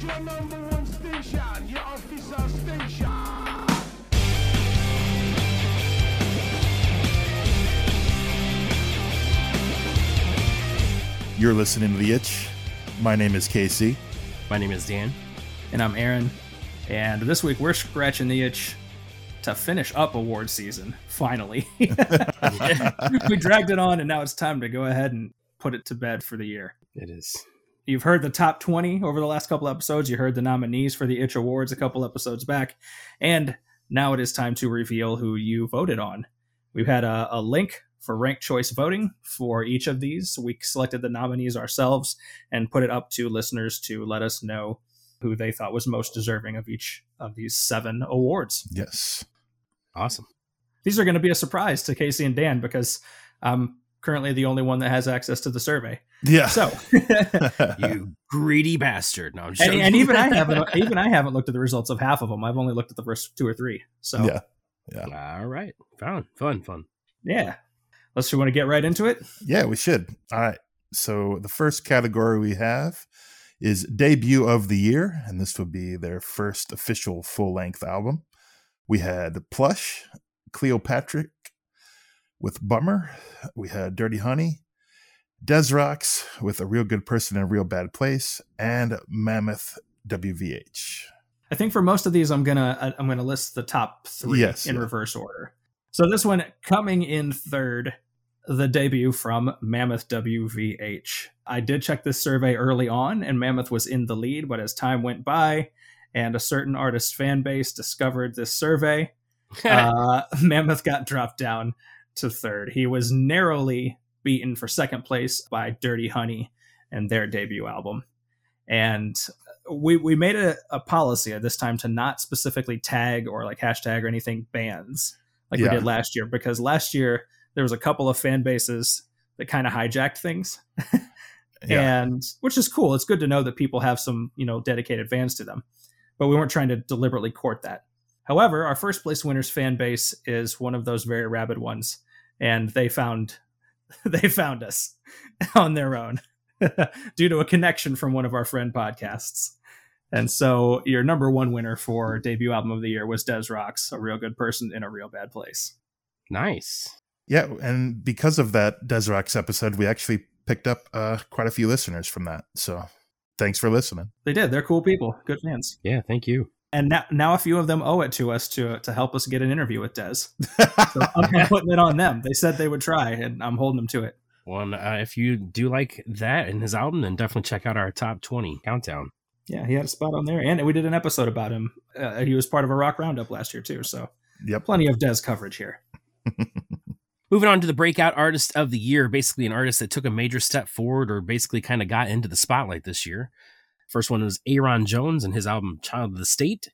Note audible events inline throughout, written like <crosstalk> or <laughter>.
is your number one station, your official station. You're listening to The Itch. My name is Casey. My name is Dan. And I'm Aaron. And this week we're scratching the itch to finish up award season, finally. <laughs> <laughs> we dragged it on, and now it's time to go ahead and put it to bed for the year. It is. You've heard the top 20 over the last couple episodes. You heard the nominees for the Itch Awards a couple episodes back. And now it is time to reveal who you voted on. We've had a, a link for ranked choice voting for each of these. We selected the nominees ourselves and put it up to listeners to let us know who they thought was most deserving of each of these seven awards. Yes. Awesome. These are going to be a surprise to Casey and Dan because I'm currently the only one that has access to the survey. Yeah. So, <laughs> You greedy bastard. No, I'm just and, and even I <laughs> haven't even I haven't looked at the results of half of them. I've only looked at the first two or three. So yeah. yeah. All right. Fun, fun, fun. yeah. Let's you want to get right into it. Yeah, we should. All right. So the first category we have is debut of the year, and this would be their first official full length album. We had Plush, Cleopatrick with Bummer. We had Dirty Honey, Des Desrox with A Real Good Person in a Real Bad Place, and Mammoth WVH. I think for most of these, I'm gonna I'm gonna list the top three Yes, in yeah. reverse order. So this one coming in third, the debut from Mammoth WVH. I did check this survey early on, and Mammoth was in the lead, but as time went by, and a certain artist fan base discovered this survey, <laughs> uh, Mammoth got dropped down to third. He was narrowly beaten for second place by Dirty Honey and their debut album. And we we made a, a policy at this time to not specifically tag or like hashtag or anything bands like Yeah. we did last year because last year there was a couple of fan bases that kind of hijacked things <laughs> Yeah. and which is cool it's good to know that people have some you know dedicated fans to them but we weren't trying to deliberately court that however our first place winners fan base is one of those very rabid ones and they found <laughs> they found us <laughs> on their own <laughs> due to a connection from one of our friend podcasts and so your number one winner for debut album of the year was Des Rocks, a real good person in a real bad place. nice. Yeah, and because of that Des Rocks episode, we actually picked up uh, quite a few listeners from that. So thanks for listening. They did. They're cool people, good fans. Yeah, thank you. And now, now a few of them owe it to us to to help us get an interview with Des. <laughs> So I'm putting it on them. They said they would try, and I'm holding them to it. Well, and, uh, if you do like that in his album, then definitely check out our top 20 countdown. Yeah, he had a spot on there, and we did an episode about him. Uh, he was part of a rock roundup last year too, so yep. plenty of Des coverage here. <laughs> Moving on to the breakout artist of the year, basically an artist that took a major step forward or basically kind of got into the spotlight this year. First one was Ayron Jones and his album Child of the State.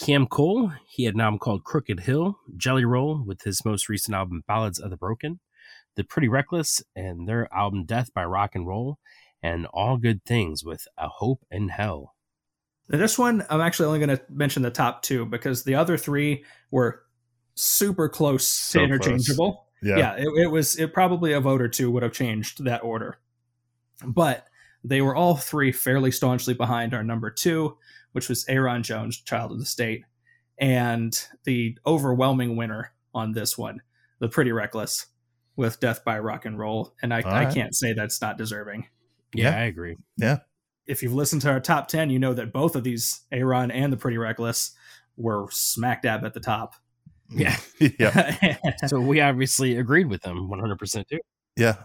Cam Cole, he had an album called Crooked Hill. Jelly Roll with his most recent album Ballads of the Broken. The Pretty Reckless and their album Death by Rock and Roll. And All Good Things with A Hope in Hell. Now, This one, I'm actually only going to mention the top two because the other three were super close So to close. interchangeable. Yeah. yeah, it, it was it probably a vote or two would have changed that order but they were all three fairly staunchly behind our number two which was ayron jones child of the state and the overwhelming winner on this one the pretty reckless with death by rock and roll and i, All I can't say that's not deserving Yeah, Yeah. I agree. Yeah. If you've listened to our top 10 you know that both of these aaron and the pretty reckless were smack dab at the top Yeah. <laughs> yeah. <laughs> so we obviously agreed with them 100% too. Yeah.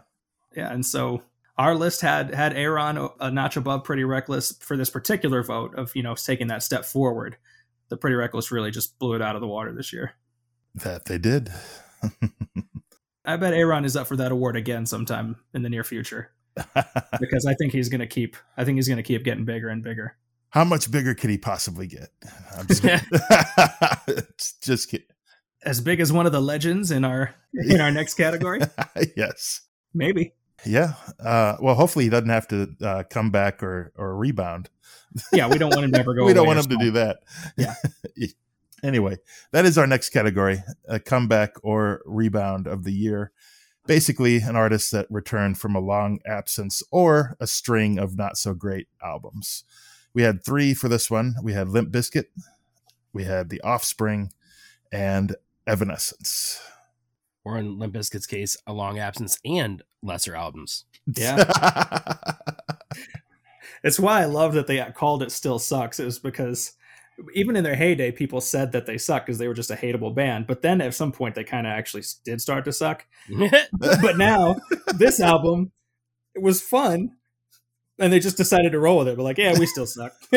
Yeah, and so our list had had Ayron uh, a notch above Pretty Reckless for this particular vote of you know taking that step forward. The Pretty Reckless really just blew it out of the water this year. That they did. <laughs> I bet Ayron is up for that award again sometime in the near future <laughs> because I think he's going to keep. I think he's going to keep getting bigger and bigger. How much bigger could he possibly get? I'm just <laughs> just kidding. As big as one of the legends in our in our next category, yes. maybe. Yeah. Uh, well, hopefully he doesn't have to uh, come back or or rebound. Yeah, we don't want him to ever <laughs> go. we don't want him to do that. <laughs> Yeah. anyway, that is our next category: a comeback or rebound of the year. Basically, an artist that returned from a long absence or a string of not so great albums. We had three for this one. We had Limp Bizkit, we had The Offspring, and Evanescence. Or in Limp Bizkit's case, a long absence and lesser albums. Yeah. <laughs> it's why I love that they called it Still Sucks, is because even in their heyday, people said that they suck because they were just a hateable band. But then at some point, they kind of actually did start to suck. <laughs> but now, this album it was fun, and they just decided to roll with it. But like, yeah, we still suck, <laughs>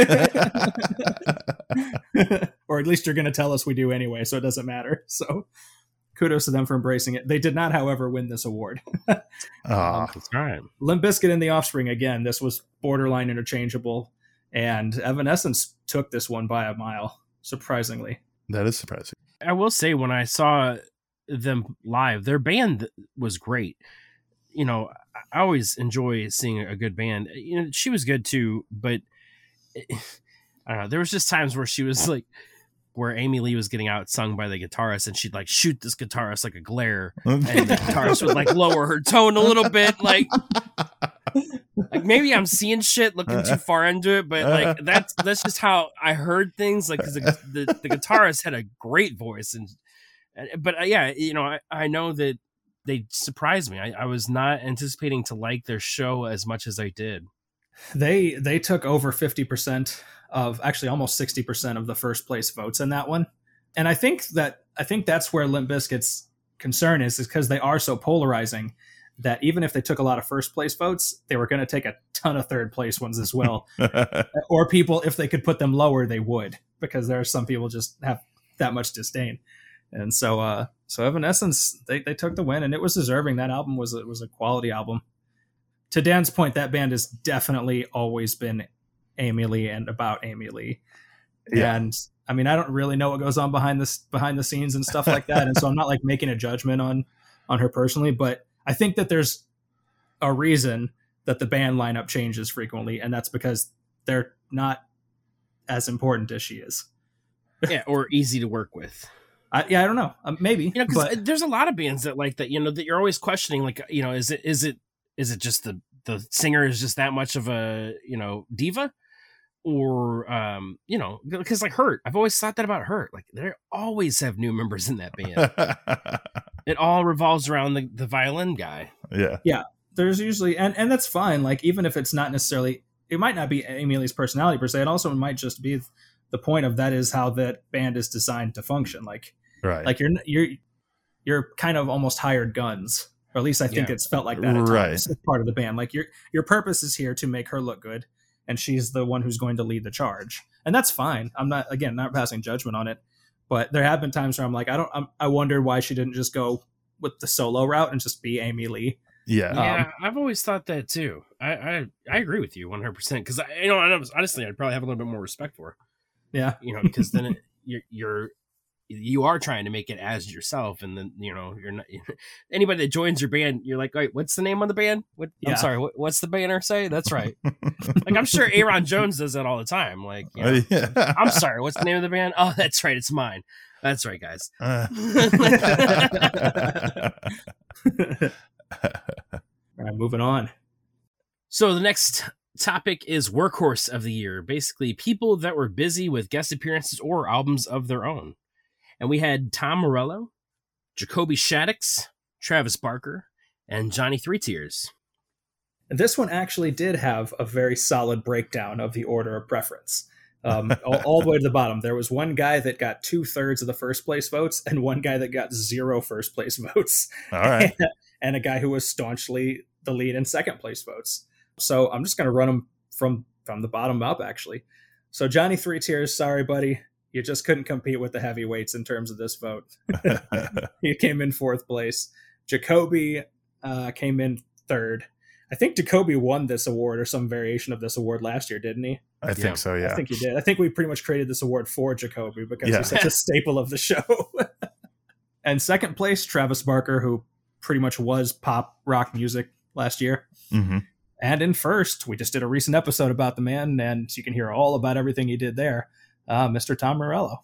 or at least you're going to tell us we do anyway, so it doesn't matter. So, kudos to them for embracing it. They did not, however, win this award. Aw. <laughs> Ah. That's right. Limp Bizkit and the Offspring again. This was borderline interchangeable, and Evanescence took this one by a mile, surprisingly. that is surprising. I will say when I saw them live, their band was great. You know, I always enjoy seeing a good band. You know, she was good too, but <laughs> I don't know. There was just times where she was like, where Amy Lee was getting out sung by the guitarist, and she'd like shoot this guitarist like a glare, <laughs> and the guitarist would like lower her tone a little bit, like like maybe I'm seeing shit looking too far into it, but like <laughs> that's that's just how I heard things. Like 'cause the, the the guitarist had a great voice, and but uh, yeah, you know, I, I know that they surprised me. I, I was not anticipating to like their show as much as I did. They they took over fifty percent of actually almost sixty percent of the first place votes in that one, and I think that I think that's where Limp Bizkit's concern is, is because they are so polarizing that even if they took a lot of first place votes, they were going to take a ton of third place ones as well. <laughs> or people, if they could put them lower, they would, because there are some people just have that much disdain. And so, uh, so Evanescence, they, they took the win, and it was deserving. That album was it was a quality album. To Dan's point, that band has definitely always been Amy Lee and about Amy Lee. Yeah. And I mean, I don't really know what goes on behind this behind the scenes and stuff like that, and so I'm not like <laughs> making a judgment on on her personally, but I think that there's a reason that the band lineup changes frequently, and that's because they're not as important as she is. Yeah, or easy to work with. I, yeah, I don't know. Um, maybe, You know, because but there's a lot of bands that like that. You know, that you're always questioning. Like, you know, is it is it is it just the the singer is just that much of a you know diva, or um you know because like Hurt, I've always thought that about Hurt. Like they always have new members in that <laughs> band. it all revolves around the the violin guy. yeah. Yeah there's usually and and that's fine. Like even if it's not necessarily, it might not be Amy Lee's personality per se. It also might just be the point of that is how that band is designed to function. Like Right. like you're you're you're kind of almost hired guns or at least i think Yeah. it's felt like that at Right. times part of the band like your your purpose is here to make her look good and she's the one who's going to lead the charge and that's fine i'm not again not passing judgment on it but there have been times where i'm like i don't I'm, i wonder why she didn't just go with the solo route and just be amy lee yeah. Um, Yeah, I've always thought that too. I I, I agree with you 100 percent because I you know I was- honestly I'd probably have a little bit more respect for her. yeah you know because then it, <laughs> you're you're you are trying to make it as yourself and then you know you're not <laughs> anybody that joins your band you're like wait what's the name of the band? What Yeah. i'm sorry what, what's the banner say? That's right. <laughs> Like i'm sure ayron jones does that all the time like you know, Uh, yeah. <laughs> i'm sorry what's the name of the band? Oh that's right it's mine. That's right guys. Uh, all right moving on. So the next topic is workhorse of the year basically people that were busy with guest appearances or albums of their own and we had tom morello jacoby shaddix travis barker and johnny three tears this one actually did have a very solid breakdown of the order of preference um, all, all the way to the bottom. There was one guy that got two thirds of the first place votes, and one guy that got zero first place <laughs> votes, all right. <laughs> and a guy who was staunchly the lead in second place votes. So I'm just going to run them from from the bottom up, actually. So Johnny Three Tears, sorry, buddy, you just couldn't compete with the heavyweights in terms of this vote. <laughs> <laughs> he came in fourth place. Jacoby uh, came in third. I think Jacoby won this award or some variation of this award last year, didn't he? I think so. Yeah. I think he did. I think we pretty much created this award for Jacoby because Yeah. he's such a staple of the show. <laughs> and second place, Travis Barker, who pretty much was pop rock music last year. hmm And in first, we just did a recent episode about the man, and you can hear all about everything he did there. Uh, Mr. Tom Morello.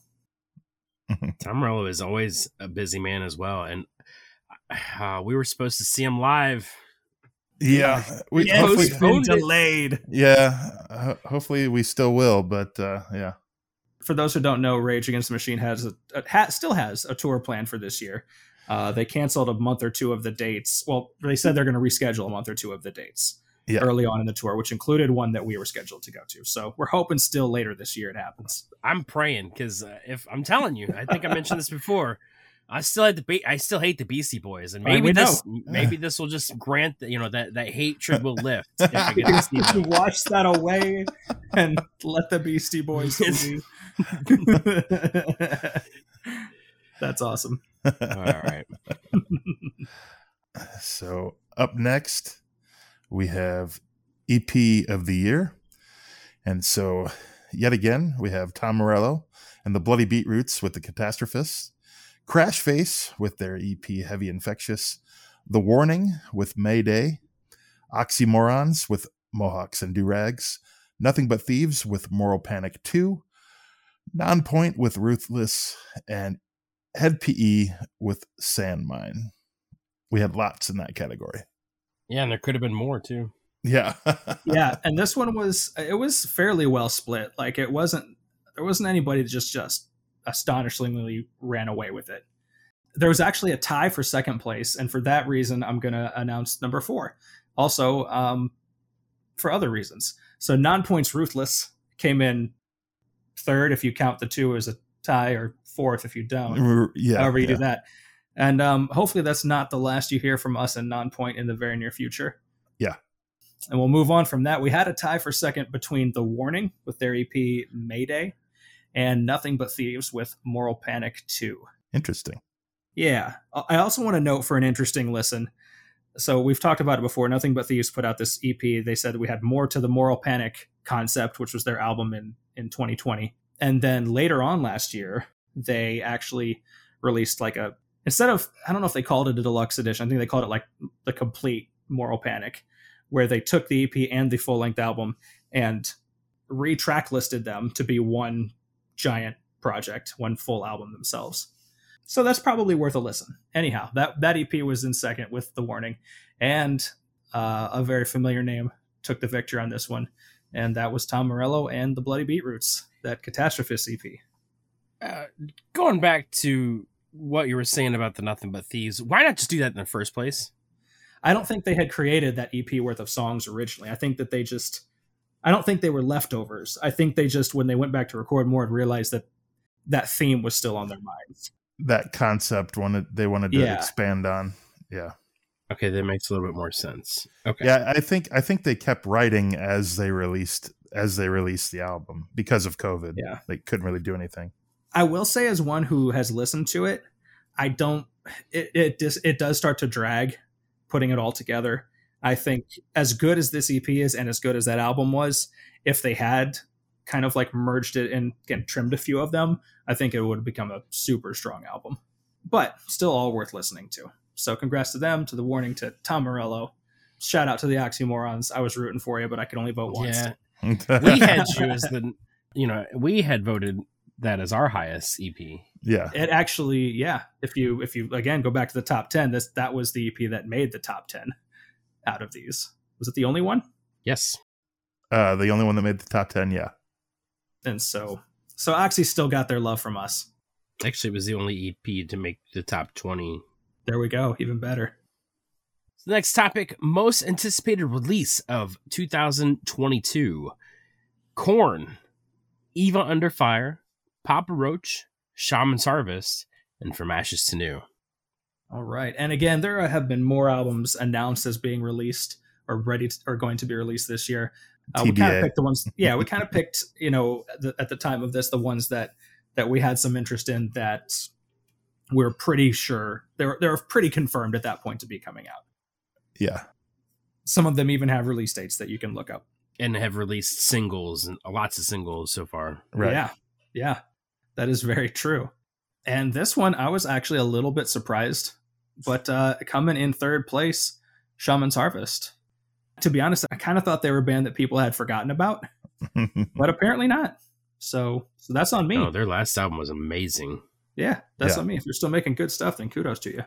<laughs> Tom Morello is always a busy man as well, and uh, we were supposed to see him live Yeah, we Yeah, hopefully, It's been delayed. yeah, uh, hopefully we still will, but uh, yeah, For those who don't know, Rage Against the Machine has a, a ha, still has a tour plan for this year. Uh, they canceled a month or two of the dates. Well, they said they're going to reschedule a month or two of the dates Yeah. early on in the tour, which included one that we were scheduled to go to. So we're hoping still later this year it happens. I'm praying because uh, if I'm telling you, I think I mentioned this before. I still had the Be- I still hate the Beastie Boys, and maybe we this maybe this will just grant that you know that that hatred will lift if I get to see. <laughs> Wash that away and let the Beastie Boys <laughs> be. <laughs> That's awesome. All right, So up next, we have EP of the year, and so yet again we have Tom Morello and the Bloody Beetroots with the Catastrophists, Crash Face with their EP Heavy Infectious, The Warning with Mayday, Oxymorons with Mohawks and Durags, Nothing But Thieves with Moral Panic 2, Nonpoint with Ruthless, and Hed PE with Sandmine. We had lots in that category. Yeah, and there could have been more too. Yeah. <laughs> yeah and this one was it was fairly well split like it wasn't there wasn't anybody that just just astonishingly ran away with it there was actually a tie for second place and for that reason i'm going to announce number four also um, for other reasons so non-points ruthless came in third if you count the two as a tie or fourth if you don't yeah. however you yeah. do that and um, hopefully that's not the last you hear from us in non-point in the very near future. Yeah. and we'll move on from that. We had a tie for second between the warning with their ep mayday and nothing but thieves with moral panic 2 Interesting. yeah. I also want to note for an interesting listen. So we've talked about it before. Nothing but thieves put out this ep they said we had more to the moral panic concept which was their album in in 2020 and then later on last year they actually released like a instead of i don't know if they called it a deluxe edition i think they called it like the complete moral panic where they took the ep and the full length album and retrack listed them to be one giant project one full album themselves. So that's probably worth a listen. Anyhow that that ep was in second with the warning and uh, a very familiar name took the victory on this one and that was tom morello and the bloody beetroots that catastrophist ep Uh, going back to what you were saying about the Nothing But Thieves, why not just do that in the first place? I don't think they had created that EP worth of songs originally. I think that they just I don't think they were leftovers. I think they just when they went back to record more and realized that that theme was still on their minds. That concept wanted they wanted to Yeah. expand on. Yeah. Okay, that makes a little bit more sense. Okay, Yeah, I think I think they kept writing as they released as they released the album because of COVID. Yeah. They couldn't really do anything. I will say as one who has listened to it, I don't it it dis, it does start to drag putting it all together. I think as good as this EP is and as good as that album was, if they had kind of like merged it and again trimmed a few of them, I think it would have become a super strong album. But still all worth listening to. So congrats to them, to the warning to Tom Morello. Shout out to the Oxymorons. I was rooting for you, but I could only vote once. yeah, <laughs> we had you as the, you know, we had voted that as our highest EP. yeah. it actually yeah if you if you again go back to the top 10 this that was the ep that made the top 10 out of these was it the only one Yes, Uh, the only one that made the top ten. Yeah. and so so oxy still got their love from us actually, it was the only EP to make the top twenty. there we go even better The next topic: most anticipated release of 2022. Korn, Eva Under Fire, Papa Roach, Shaman's Harvest, and From Ashes to New. all right and again there have been more albums announced as being released or ready to, or going to be released this year uh, we kind of picked the ones yeah we <laughs> kind of picked you know at the, at the time of this the ones that that we had some interest in that we're pretty sure they're they're pretty confirmed at that point to be coming out Yeah. some of them even have release dates that you can look up. And have released singles and lots of singles so far. Right. Yeah. Yeah. That is very true. And this one, I was actually a little bit surprised, but uh, coming in third place, Shaman's Harvest. To be honest, I kind of thought they were a band that people had forgotten about, <laughs> but apparently not. So, so that's on me. Oh, their last album was amazing. yeah, that's Yeah. on me. If you're still making good stuff, then kudos to you.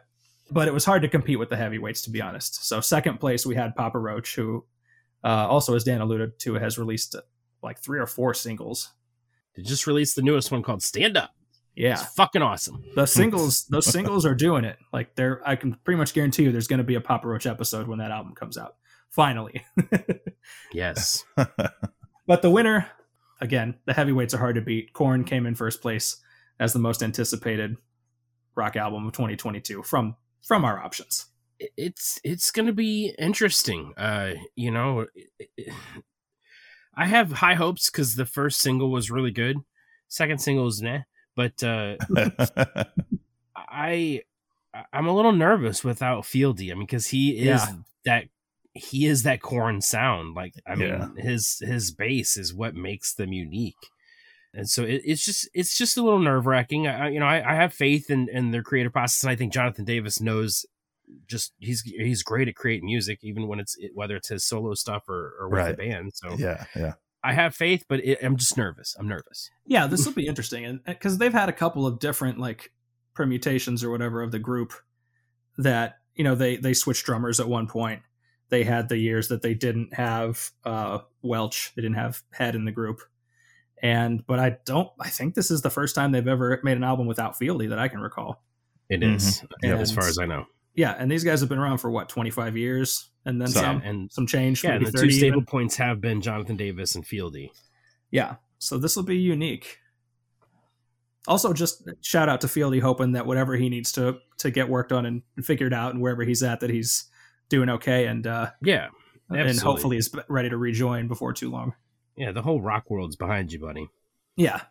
but it was hard to compete with the heavyweights, to be honest. So second place we had Papa Roach, who uh, also, as Dan alluded to, has released uh, like three or four singles. They just released the newest one called Stand Up. Yeah, It's fucking awesome. the singles, those singles are doing it. Like they're, I can pretty much guarantee you, there's going to be a Papa Roach episode when that album comes out. Finally, <laughs> Yes. <laughs> but the winner, again, the heavyweights are hard to beat. Korn came in first place as the most anticipated rock album of 2022 from from our options. It's it's going to be interesting. Uh, you know, I have high hopes because the first single was really good. Second single is nah, but uh, <laughs> I I'm a little nervous without Fieldy. I mean, because he is Yeah. that he is that Korn sound. Like I mean, Yeah. his his bass is what makes them unique. And so it, it's just it's just a little nerve wracking. I, you know, I, I have faith in, in their creative process, and I think Jonathan Davis knows just he's he's great at creating music, even when it's whether it's his solo stuff or, or with Right. the band. So yeah, yeah. I have faith, but it, I'm just nervous. I'm nervous. Yeah, this will be interesting, and because they've had a couple of different like permutations or whatever of the group that you know they they switched drummers at one point. They had the years that they didn't have uh, Welch, they didn't have Head in the group, and but I don't. I think this is the first time they've ever made an album without Fieldy that I can recall. It Mhm. is, Yep. as far as I know. Yeah, and these guys have been around for what twenty five years, and then So- some, and some change. yeah, and the two stable even. points have been Jonathan Davis and Fieldy. Yeah. So this will be unique. Also, just shout out to Fieldy, hoping that whatever he needs to to get worked on and figured out, and wherever he's at, that he's doing okay, and uh, Yeah, and hopefully is ready to rejoin before too long. yeah, the whole rock world's behind you, buddy. Yeah,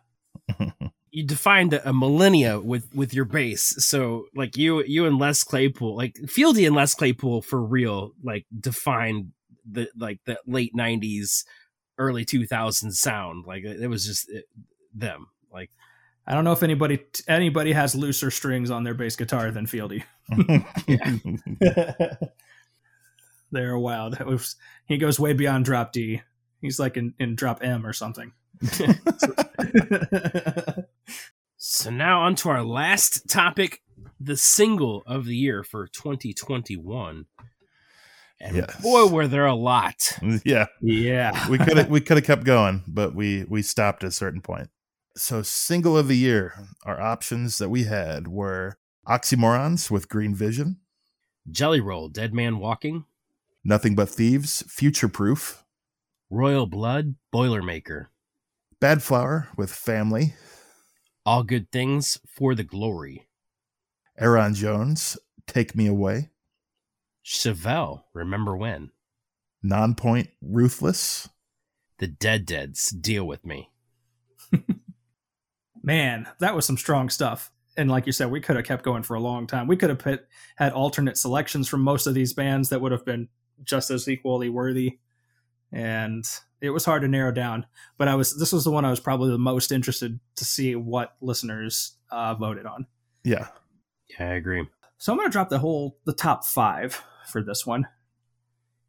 <laughs> You defined a, a millennia with with your bass, so like you you and Les Claypool, like Fieldy and Les Claypool for real, like defined the like the late '90s, early 2000s sound. Like it, it was just it, them. Like I don't know if anybody anybody has looser strings on their bass guitar than Fieldy. <laughs> <laughs> They're wild. It was- he goes way beyond drop D. He's like in, in drop M or something. <laughs> So now on to our last topic, the single of the year for 2021. And Yes. boy, were there a lot. <laughs> yeah. yeah. we could have we could have kept going, but we we stopped at a certain point. So single of the year, our options that we had were Oxymorons with Green Vision, Jelly Roll, Dead Man Walking, Nothing But Thieves, Future Proof, Royal Blood, Boilermaker, Badflower with Family, All Good Things for the Glory, Ayron Jones, Take Me Away, Chevelle, Remember When, Nonpoint Ruthless, The Dead Deads, Deal With Me. <laughs> Man, that was some strong stuff. And like you said, we could have kept going for a long time. We could have put, had alternate selections from most of these bands that would have been just as equally worthy. And it was hard to narrow down. But I was this was the one I was probably the most interested to see what listeners uh, voted on. yeah, Yeah, I agree. So I'm going to drop the whole the top five for this one.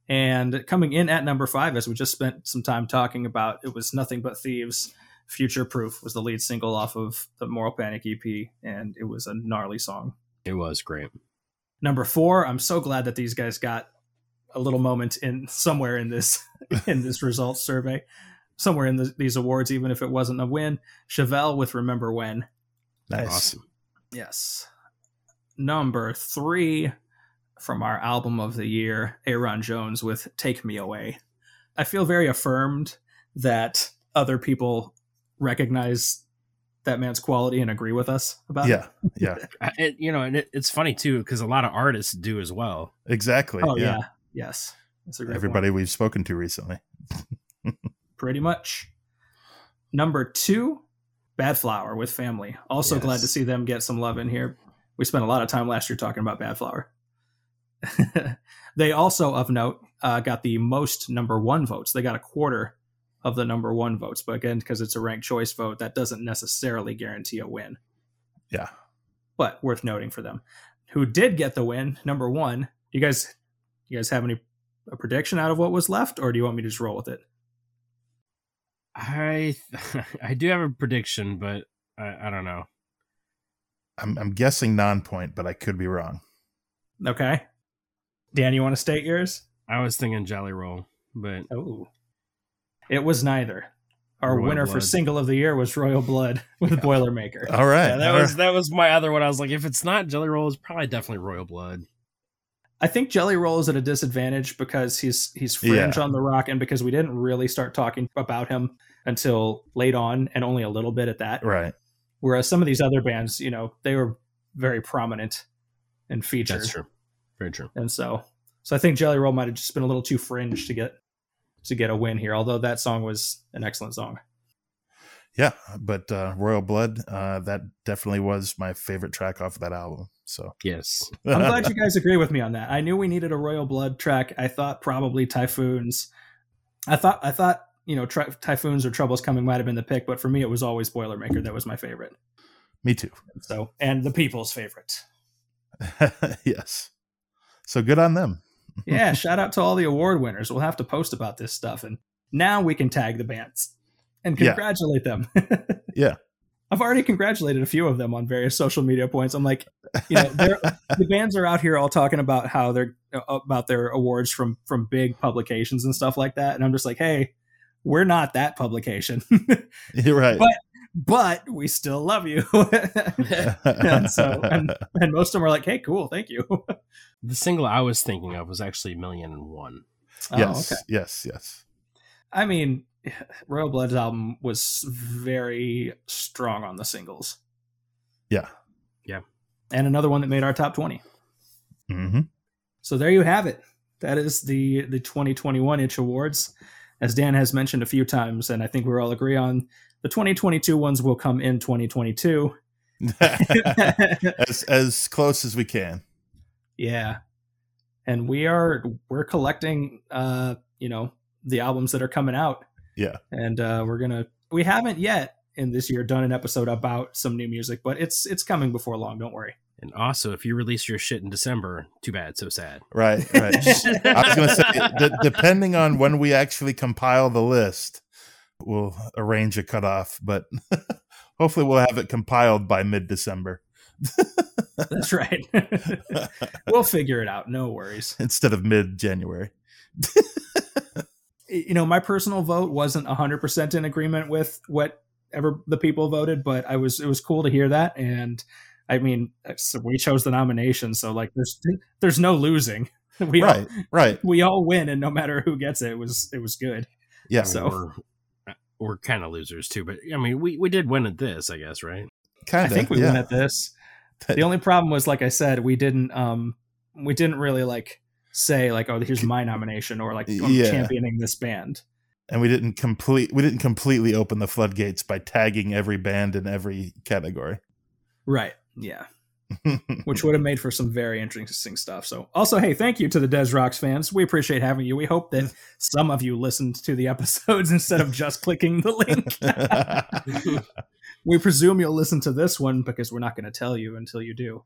And coming in at number five, as we just spent some time talking about, it was nothing but thieves. Future Proof was the lead single off of the Moral Panic EP, and it was a gnarly song. It was great. Number four, I'm so glad that these guys got a little moment in <laughs> somewhere in this <laughs> in this results survey, somewhere in the, these awards, even if it wasn't a win. Chevelle with Remember When. nice. Awesome. Yes. Number three from our album of the year, Ayron Jones with Take Me Away. I feel very affirmed that other people recognize that man's quality and agree with us about Yeah, it. yeah, I- It, <laughs> you know, and it, it's funny too because a lot of artists do as well. exactly. Oh, yeah. yeah. Yes. That's a great Everybody one. we've spoken to recently. <laughs> Pretty much. Number two, Badflower with Family. Also glad to see them get some love in here. We spent a lot of time last year talking about Badflower. <laughs> they also, of note, uh, got the most number one votes. They got a quarter of the number one votes. But again, because it's a ranked choice vote, that doesn't necessarily guarantee a win. Yeah. But worth noting for them. Who did get the win, number one. You guys you guys have any a prediction out of what was left, or do you want me to just roll with it? I <laughs> I do have a prediction, but I, I don't know. I'm I'm guessing non-point, but I could be wrong. Okay. Dan, you want to state yours? I was thinking Jelly Roll, but Oh. It was neither. Our Royal winner for single of the year was Royal Blood <laughs> with Boilermaker. All right. yeah, that all was that was my other one. I was like, if it's not Jelly Roll, it's probably definitely Royal Blood. I think Jelly Roll is at a disadvantage because he's he's fringe Yeah. on the rock, and because we didn't really start talking about him until late on, and only a little bit at that. right. Whereas some of these other bands, you know, they were very prominent and featured, That's true. Very true. and so so I think Jelly Roll might have just been a little too fringe to get to get a win here. Although that song was an excellent song. Yeah, but uh, Royal Blood, uh, that definitely was my favorite track off of that album. So Yes. <laughs> I'm glad you guys agree with me on that. I knew we needed a Royal Blood track. I thought probably Typhoons. I thought I thought you know tri- Typhoons or Troubles Coming might have been the pick, but for me it was always Boilermaker that was my favorite. Me too. So and the people's favorite. <laughs> yes. So good on them. <laughs> Yeah, shout out to all the award winners. We'll have to post about this stuff, and now we can tag the bands and Yeah. congratulate them. Yeah. I've already congratulated a few of them on various social media points. I'm like, you know, <laughs> the bands are out here all talking about how they're uh, about their awards from from big publications and stuff like that, and I'm just like, hey, we're not that publication, <laughs> You're right. But- but we still love you. <laughs> and so, and, and most of them are like, hey, cool, thank you. The single I was thinking of was actually Million and One. yes, Oh, okay. yes, yes. I mean, <laughs> Royal Blood's album was very strong on the singles, Yeah. Yeah. And another one that made our top twenty. hmm So there you have it. That is the the 2021 Itch Awards. As Dan has mentioned a few times, and I think we all agree on, the 2022 ones will come in 2022. <laughs> as as close as we can. yeah. And we are we're collecting uh, you know, the albums that are coming out. Yeah. And uh we're gonna we haven't yet in this year done an episode about some new music, but it's it's coming before long, don't worry. And also, if you release your shit in December, too bad, so sad. Right, right. I was going to say, d- depending on when we actually compile the list, we'll arrange a cutoff, but <laughs> hopefully we'll have it compiled by mid December <laughs> That's right. <laughs> we'll figure it out, no worries. instead of mid January. You know, my personal vote wasn't 100% in agreement with whatever the people voted, but I was, it was cool to hear that. And I mean, so we chose the nomination. So like, there's, there's no losing. <laughs> We all, Right, right. we all win. And no matter who gets it, it was, it was good. Yeah. So- we're, we're kind of losers too, but I mean, we, we did win at this, I guess, right? Kind of. I think we yeah. win at this. The only problem was, like I said, we didn't, um, we didn't really like say like, oh, here's my nomination or like I'm Yeah. championing this band. and we didn't complete we didn't completely open the floodgates by tagging every band in every category. Right. Yeah. <laughs> which would have made for some very interesting stuff. So, also, hey, thank you to the Des Rocks fans. We appreciate having you. We hope that some of you listened to the episodes <laughs> instead of just clicking the link. <laughs> we presume you'll listen to this one because we're not going to tell you until you do.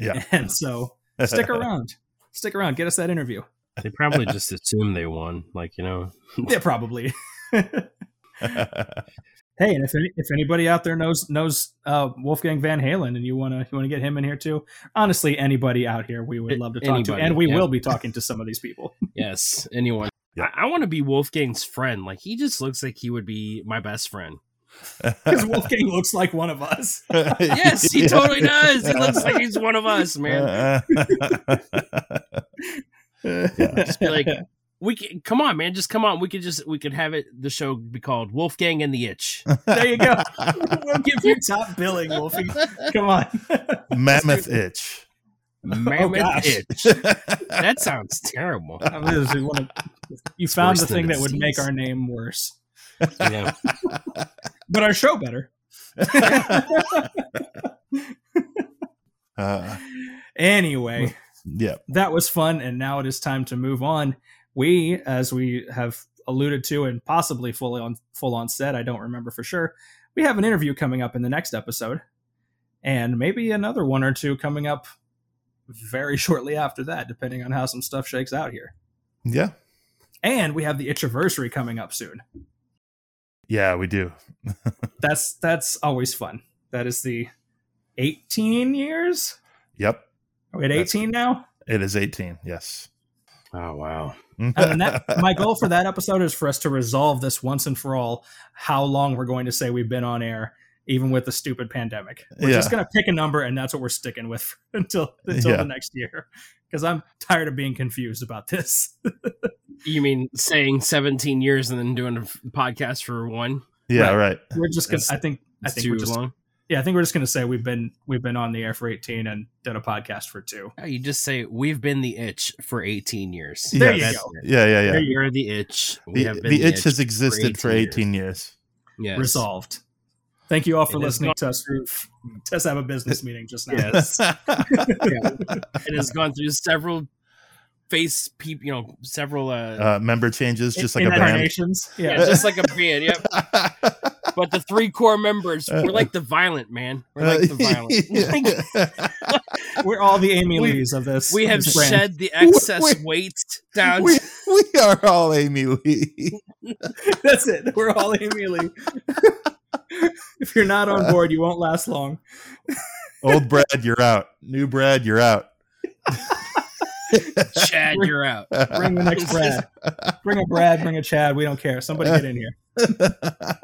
yeah. And so, stick around. Stick around. Get us that interview. They probably just assume they won, like you know. <laughs> Yeah, probably. <laughs> Hey, and if any, if anybody out there knows knows uh, Wolfgang Van Halen, and you wanna you wanna get him in here too, honestly, anybody out here, we would love to talk to, and we yeah. will be <laughs> talking to some of these people. Yes, anyone. Yeah. I, I want to be Wolfgang's friend. Like he just looks like he would be my best friend. <laughs> Because Wolfgang looks like one of us. <laughs> Yes, he Yeah. totally does. He looks like he's one of us, man. <laughs> Just be like, we can, come on, man. Just come on. We could just we could have it. The show be called Wolfgang and the Itch. there you go. we'll give you top billing, Wolfie. Come on. Mammoth itch. Oh, Mammoth gosh. Itch. That sounds terrible. I mean, this is you found the thing that would make our name worse, Yeah. <laughs> but our show better. <laughs> Uh, anyway. yeah. that was fun and now it is time to move on we as we have alluded to and possibly fully on full on set i don't remember for sure we have an interview coming up in the next episode and maybe another one or two coming up very <laughs> shortly after that depending on how some stuff shakes out here Yeah. and we have the itchiversary coming up soon Yeah, we do. <laughs> that's that's always fun that is the 18 years Yep. Are we at That's- 18 now? It is 18. Yes. Oh wow. Mm. And that, <laughs> my goal for that episode is for us to resolve this once and for all how long we're going to say we've been on air, even with the stupid pandemic. We're just going to pick a number, and that's what we're sticking with <laughs> until until Yeah. the next year. Because I'm tired of being confused about this. You mean saying 17 years and then doing a podcast for one? yeah, Right. right. We're just gonna. That's- I think. I think too we're just. long. Yeah, I think we're just gonna say we've been we've been on the air for 18 and done a podcast for two. Oh, you just say we've been the itch for 18 years. There you go. Yeah, yeah, yeah. You're the itch. We The, have been the itch has existed for 18 18 years. Yes. Resolved. Thank you all for It listening gone to us. To us have a business meeting just <laughs> now. Yes. <laughs> It has gone through several face peop you know, several uh, uh, member changes, just like a brand. Incarnations. yeah, Yeah. just like a band, yep. <laughs> But the three core members, we're like the violent, man. We're like the <laughs> violent. We're all the Amy We- Lees of this. we have this brand. shed the excess We- weight down. we, we are all Amy Lee. <laughs> That's it. We're all Amy Lee. if you're not on board, you won't last long. Old Brad, you're out. New Brad, you're out. Chad, you're out. Bring the next Brad. Bring a Brad, bring a Chad. We don't care. Somebody get in here. <laughs>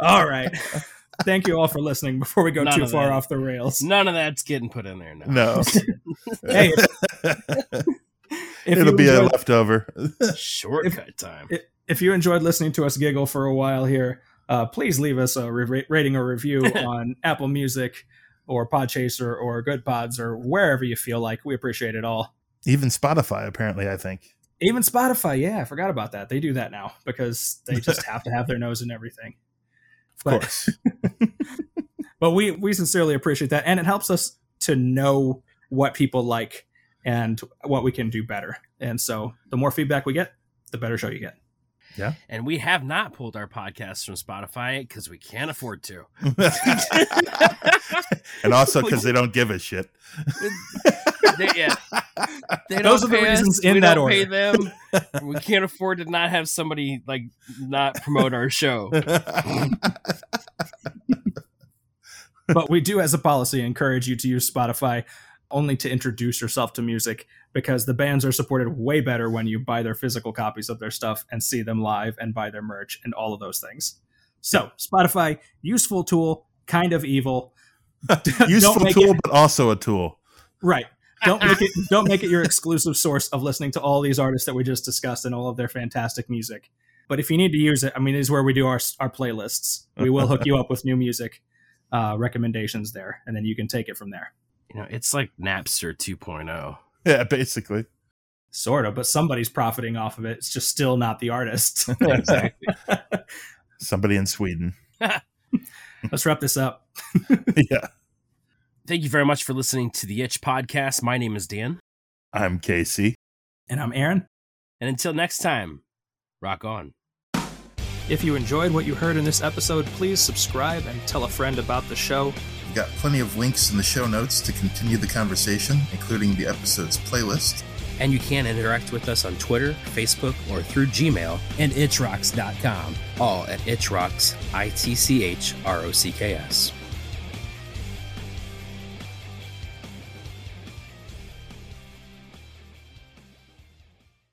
All right. Thank you all for listening before we go None too of far that. off the rails. None of that's getting put in there now. no. <laughs> Hey, If It'll you be a leftover. Shortcut time. if you enjoyed listening to us giggle for a while here, uh, please leave us a re- rating or review <laughs> on Apple Music or Podchaser or Good Pods or wherever you feel like. We appreciate it all. Even Spotify, apparently, I think. Even Spotify, yeah, I forgot about that. They do that now because they <laughs> just have to have their nose in everything. Of But- course. <laughs> <laughs> But we we sincerely appreciate that, and it helps us to know what people like and what we can do better. And so, the more feedback we get, the better show you get. And we have not pulled our podcast from Spotify because we can't afford to. <laughs> <laughs> and also because they don't give a shit. <laughs> They, yeah, they Those don't are the pay us, reasons in we that don't pay them. we can't afford to not have somebody like not promote our show. but we do, as a policy, encourage you to use Spotify only to introduce yourself to music because the bands are supported way better when you buy their physical copies of their stuff and see them live and buy their merch and all of those things. So, Spotify, useful tool, kind of evil. <laughs> Useful tool, it- but also a tool. Right. Don't <laughs> make it don't make it your exclusive source of listening to all these artists that we just discussed and all of their fantastic music. But if you need to use it, I mean, this is where we do our our playlists. We will hook you up with new music uh, recommendations there, and then you can take it from there. You know, it's like Napster oh. 2.0. Yeah, basically. Sort of, but somebody's profiting off of it. It's just still not the artist. <laughs> Exactly. <laughs> Somebody in Sweden. <laughs> Let's wrap this up. yeah. Thank you very much for listening to the Itch Podcast. My name is Dan. I'm Casey. And I'm Aaron. And until next time, rock on. If you enjoyed what you heard in this episode, please subscribe and tell a friend about the show. We've got plenty of links in the show notes to continue the conversation, including the episode's playlist. And you can interact with us on Twitter, Facebook, or through Gmail and itchrocks.com. All at itchrocks, I T C H R O C K S.